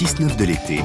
6-9 de l'été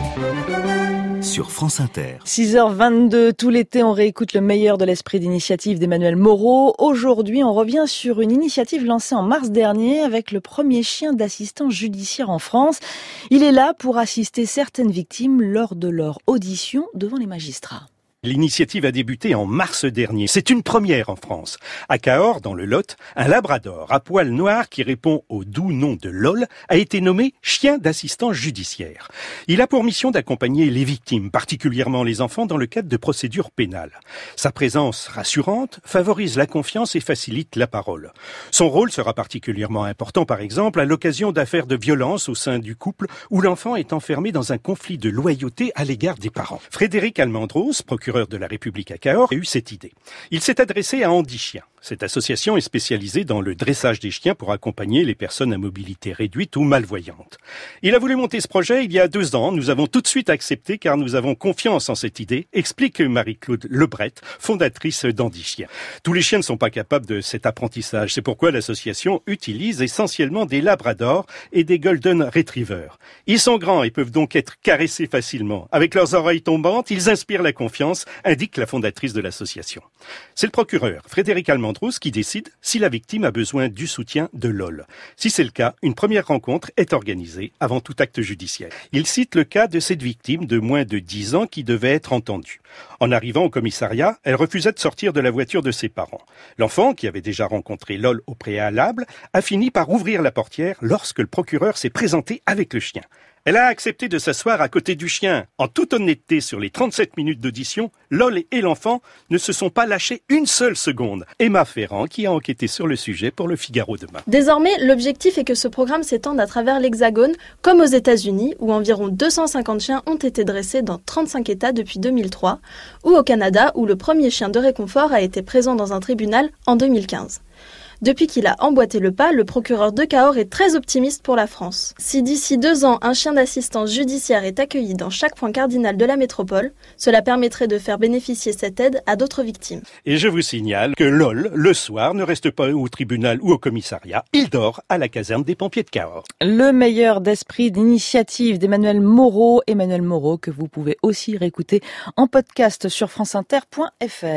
sur France Inter. 6h22, tout l'été, on réécoute le meilleur de l'esprit d'initiative d'Emmanuel Moreau. Aujourd'hui, on revient sur une initiative lancée en mars dernier avec le premier chien d'assistance judiciaire en France. Il est là pour assister certaines victimes lors de leur audition devant les magistrats. L'initiative a débuté en mars dernier. C'est une première en France. À Cahors, dans le Lot, un labrador à poil noir qui répond au doux nom de LOL a été nommé chien d'assistance judiciaire. Il a pour mission d'accompagner les victimes, particulièrement les enfants, dans le cadre de procédures pénales. Sa présence rassurante favorise la confiance et facilite la parole. Son rôle sera particulièrement important, par exemple, à l'occasion d'affaires de violence au sein du couple où l'enfant est enfermé dans un conflit de loyauté à l'égard des parents. Frédéric Almandros, procureur de la République à Cahors, a eu cette idée. Il s'est adressé à Andy Chien. Cette association est spécialisée dans le dressage des chiens pour accompagner les personnes à mobilité réduite ou malvoyantes. Il a voulu monter ce projet il y a deux ans. Nous avons tout de suite accepté car nous avons confiance en cette idée, explique Marie-Claude Lebret, fondatrice d'Andy Chien. Tous les chiens ne sont pas capables de cet apprentissage. C'est pourquoi l'association utilise essentiellement des labradors et des golden retrievers. Ils sont grands et peuvent donc être caressés facilement. Avec leurs oreilles tombantes, ils inspirent la confiance, indique la fondatrice de l'association. C'est le procureur, Frédéric Qui décide si la victime a besoin du soutien de LOL. Si c'est le cas, une première rencontre est organisée avant tout acte judiciaire. Il cite le cas de cette victime de moins de 10 ans qui devait être entendue. En arrivant au commissariat, elle refusait de sortir de la voiture de ses parents. L'enfant, qui avait déjà rencontré LOL au préalable, a fini par ouvrir la portière lorsque le procureur s'est présenté avec le chien. Elle a accepté de s'asseoir à côté du chien. En toute honnêteté, sur les 37 minutes d'audition, LOL et l'enfant ne se sont pas lâchés une seule seconde. Emma Ferrand, qui a enquêté sur le sujet pour le Figaro demain. Désormais, l'objectif est que ce programme s'étende à travers l'Hexagone, comme aux États-Unis, où environ 250 chiens ont été dressés dans 35 États depuis 2003, ou au Canada, où le premier chien de réconfort a été présent dans un tribunal en 2015. Depuis qu'il a emboîté le pas, le procureur de Cahors est très optimiste pour la France. Si d'ici deux ans, un chien d'assistance judiciaire est accueilli dans chaque point cardinal de la métropole, cela permettrait de faire bénéficier cette aide à d'autres victimes. Et je vous signale que LOL, le soir, ne reste pas au tribunal ou au commissariat. Il dort à la caserne des pompiers de Cahors. Le meilleur d'esprit d'initiative d'Emmanuel Moreau. Emmanuel Moreau que vous pouvez aussi réécouter en podcast sur franceinter.fr.